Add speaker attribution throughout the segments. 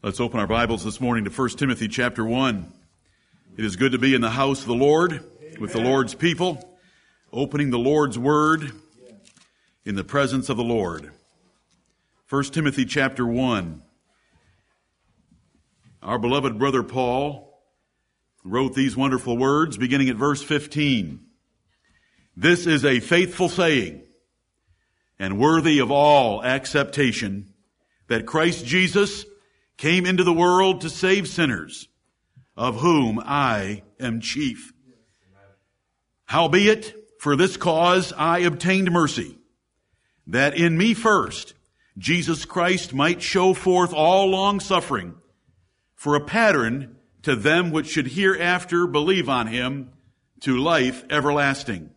Speaker 1: Let's open our Bibles this morning to 1 Timothy chapter 1. It is good to be in the house of the Lord with the Lord's people, opening the Lord's word in the presence of the Lord. 1 Timothy chapter 1. Our beloved brother Paul wrote these wonderful words beginning at verse 15. This is a faithful saying and worthy of all acceptation that Christ Jesus came into the world to save sinners, of whom I am chief. Howbeit, for this cause I obtained mercy, that in me first Jesus Christ might show forth all long suffering for a pattern to them which should hereafter believe on him to life everlasting.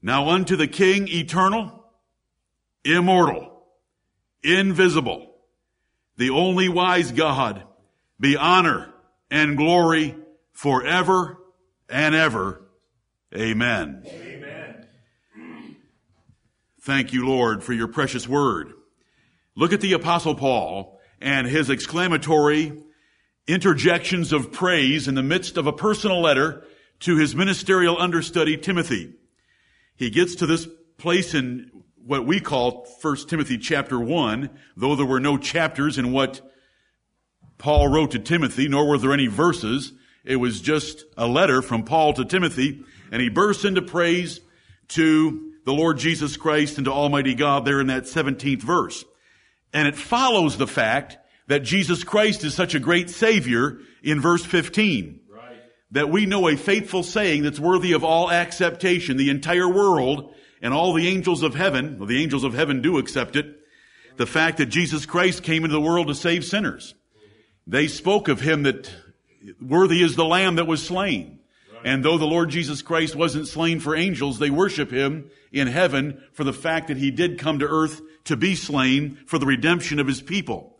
Speaker 1: Now unto the King eternal, immortal, invisible, the only wise God, be honor and glory forever and ever. Amen. Amen. Thank you, Lord, for your precious word. Look at the apostle Paul and his exclamatory interjections of praise in the midst of a personal letter to his ministerial understudy, Timothy. He gets to this place in what we call 1 Timothy chapter 1, though there were no chapters in what Paul wrote to Timothy, nor were there any verses. It was just a letter from Paul to Timothy, and he bursts into praise to the Lord Jesus Christ and to Almighty God there in that 17th verse. And it follows the fact that Jesus Christ is such a great Savior in verse 15. Right. That we know a faithful saying that's worthy of all acceptation. The entire world and all the angels of heaven, well, the angels of heaven do accept it, the fact that Jesus Christ came into the world to save sinners. They spoke of him that worthy is the lamb that was slain. And though the Lord Jesus Christ wasn't slain for angels, they worship him in heaven for the fact that he did come to earth to be slain for the redemption of his people.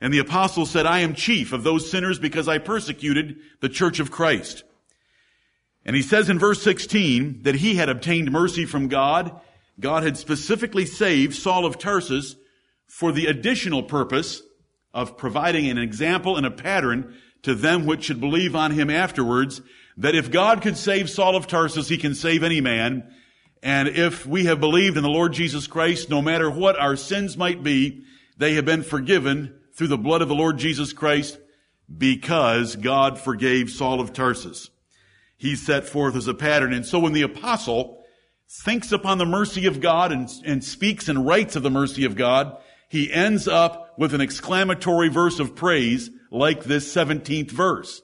Speaker 1: And the apostle said, I am chief of those sinners because I persecuted the church of Christ. And he says in verse 16 that he had obtained mercy from God. God had specifically saved Saul of Tarsus for the additional purpose of providing an example and a pattern to them which should believe on him afterwards, that if God could save Saul of Tarsus, he can save any man. And if we have believed in the Lord Jesus Christ, no matter what our sins might be, they have been forgiven through the blood of the Lord Jesus Christ because God forgave Saul of Tarsus he's set forth as a pattern. And so when the apostle thinks upon the mercy of God and, and speaks and writes of the mercy of God, he ends up with an exclamatory verse of praise like this 17th verse.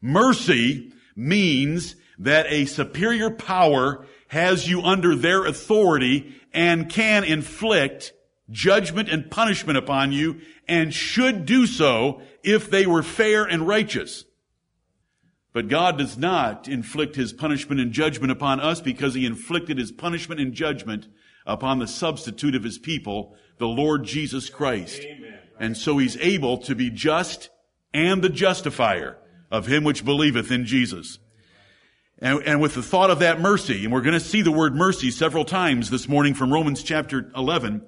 Speaker 1: Mercy means that a superior power has you under their authority and can inflict judgment and punishment upon you and should do so if they were fair and righteous. But God does not inflict his punishment and judgment upon us because he inflicted his punishment and judgment upon the substitute of his people, the Lord Jesus Christ. Amen. And so he's able to be just and the justifier of him which believeth in Jesus. And, and with the thought of that mercy, and we're going to see the word mercy several times this morning from Romans chapter 11,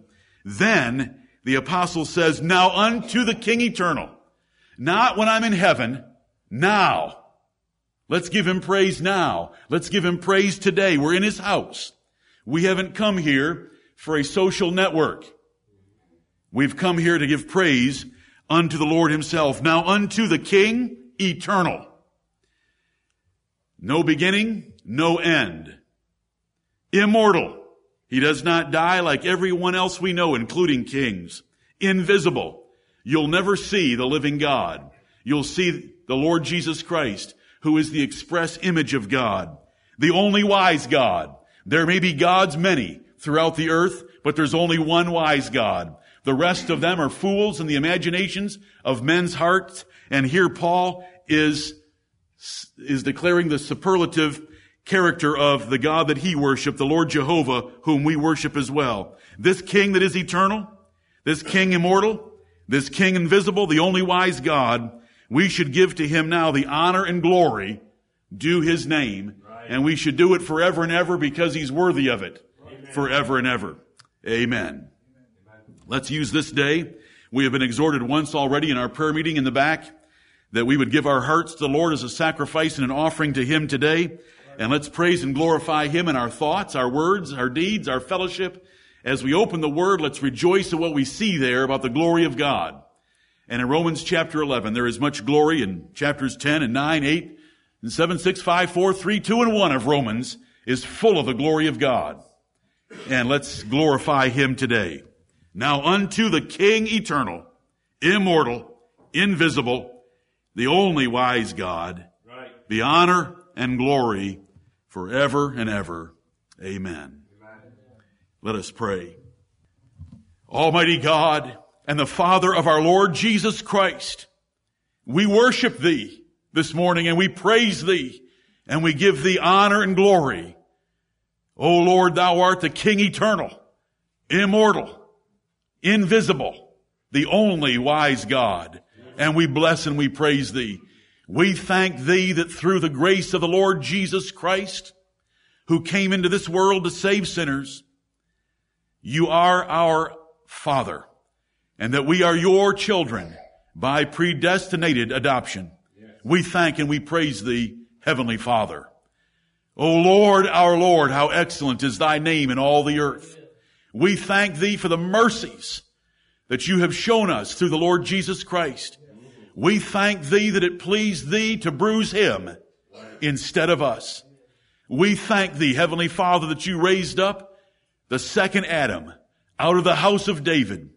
Speaker 1: then the apostle says, now unto the King eternal, not when I'm in heaven, now Let's give him praise now. Let's give him praise today. We're in his house. We haven't come here for a social network. We've come here to give praise unto the Lord himself. Now unto the King eternal. No beginning, no end. Immortal. He does not die like everyone else we know, including kings. Invisible. You'll never see the living God. You'll see the Lord Jesus Christ who is the express image of God, the only wise God. There may be gods many throughout the earth, but there's only one wise God. The rest of them are fools in the imaginations of men's hearts. And here Paul is, is declaring the superlative character of the God that he worshiped, the Lord Jehovah, whom we worship as well. This king that is eternal, this king immortal, this king invisible, the only wise God, we should give to him now the honor and glory due his name. Right. And we should do it forever and ever because he's worthy of it. Amen. Forever and ever. Amen. Amen. Let's use this day We have been exhorted once already in our prayer meeting in the back that we would give our hearts to the Lord as a sacrifice and an offering to Him today. And let's praise and glorify Him in our thoughts, our words, our deeds, our fellowship. As we open the Word, let's rejoice in what we see there about the glory of God. And in Romans chapter 11, there is much glory in chapters 10 and 9, 8, and 7, 6, 5, 4, 3, 2, and 1 of Romans is full of the glory of God. And let's glorify Him today. Now unto the King eternal, immortal, invisible, the only wise God, right. be honor and glory forever and ever. Amen. Amen. Let us pray. Almighty God and the Father of our Lord Jesus Christ, we worship Thee this morning and we praise Thee and we give Thee honor and glory. O Lord, Thou art the King eternal, immortal, invisible, the only wise God. And we bless and we praise thee. We thank thee that through the grace of the Lord Jesus Christ, who came into this world to save sinners, you are our Father, and that we are your children by predestinated adoption. We thank and we praise thee, Heavenly Father. O Lord, our Lord, how excellent is thy name in all the earth. We thank thee for the mercies that you have shown us through the Lord Jesus Christ. We thank thee that it pleased thee to bruise him instead of us. We thank thee, Heavenly Father, that you raised up the second Adam out of the house of David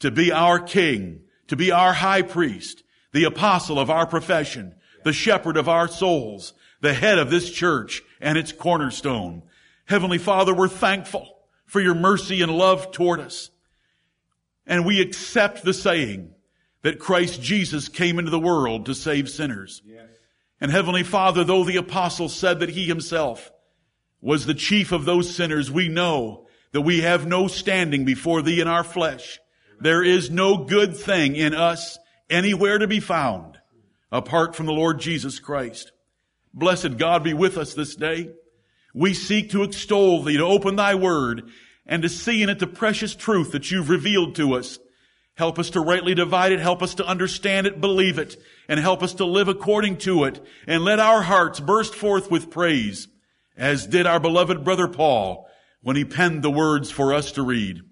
Speaker 1: to be our king, to be our high priest, the apostle of our profession, the shepherd of our souls, the head of this church and its cornerstone. Heavenly Father, we're thankful for your mercy and love toward us. And we accept the saying that Christ Jesus came into the world to save sinners. Yes. And Heavenly Father, though the apostle said that he himself was the chief of those sinners, we know that we have no standing before thee in our flesh. There is no good thing in us anywhere to be found apart from the Lord Jesus Christ. Blessed God be with us this day. We seek to extol thee, to open thy word, and to see in it the precious truth that you've revealed to us. Help us to rightly divide it, help us to understand it, believe it, and help us to live according to it, and let our hearts burst forth with praise, as did our beloved brother Paul when he penned the words for us to read.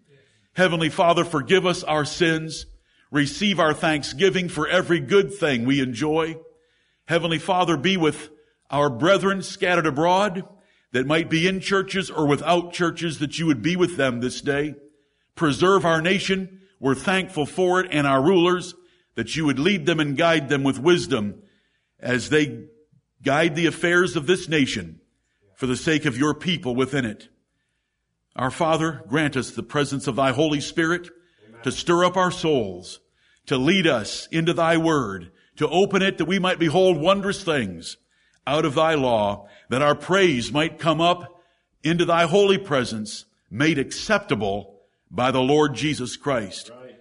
Speaker 1: Heavenly Father, forgive us our sins. Receive our thanksgiving for every good thing we enjoy. Heavenly Father, be with our brethren scattered abroad that might be in churches or without churches, that you would be with them this day. Preserve our nation. We're thankful for it and our rulers that you would lead them and guide them with wisdom as they guide the affairs of this nation for the sake of your people within it. Our Father, grant us the presence of thy Holy Spirit Amen. to stir up our souls, to lead us into thy word, to open it that we might behold wondrous things out of thy law, that our praise might come up into thy holy presence, made acceptable by the Lord Jesus Christ. Right.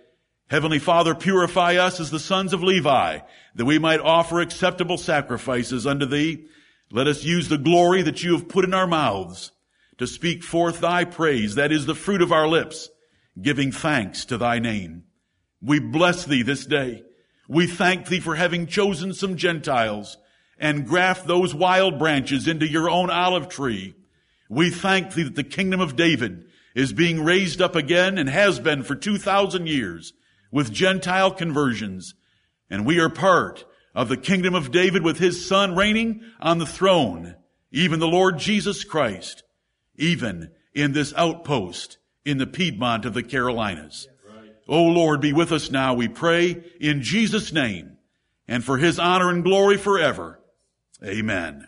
Speaker 1: Heavenly Father, purify us as the sons of Levi, that we might offer acceptable sacrifices unto thee. Let us use the glory that you have put in our mouths to speak forth thy praise, that is the fruit of our lips, giving thanks to thy name. We bless thee this day. We thank thee for having chosen some Gentiles and graft those wild branches into your own olive tree. We thank thee that the kingdom of David is being raised up again and has been for 2,000 years with Gentile conversions. And we are part of the kingdom of David with his son reigning on the throne, even the Lord Jesus Christ, even in this outpost in the Piedmont of the Carolinas. O oh Lord, be with us now, we pray, in Jesus' name, and for his honor and glory forever. Amen.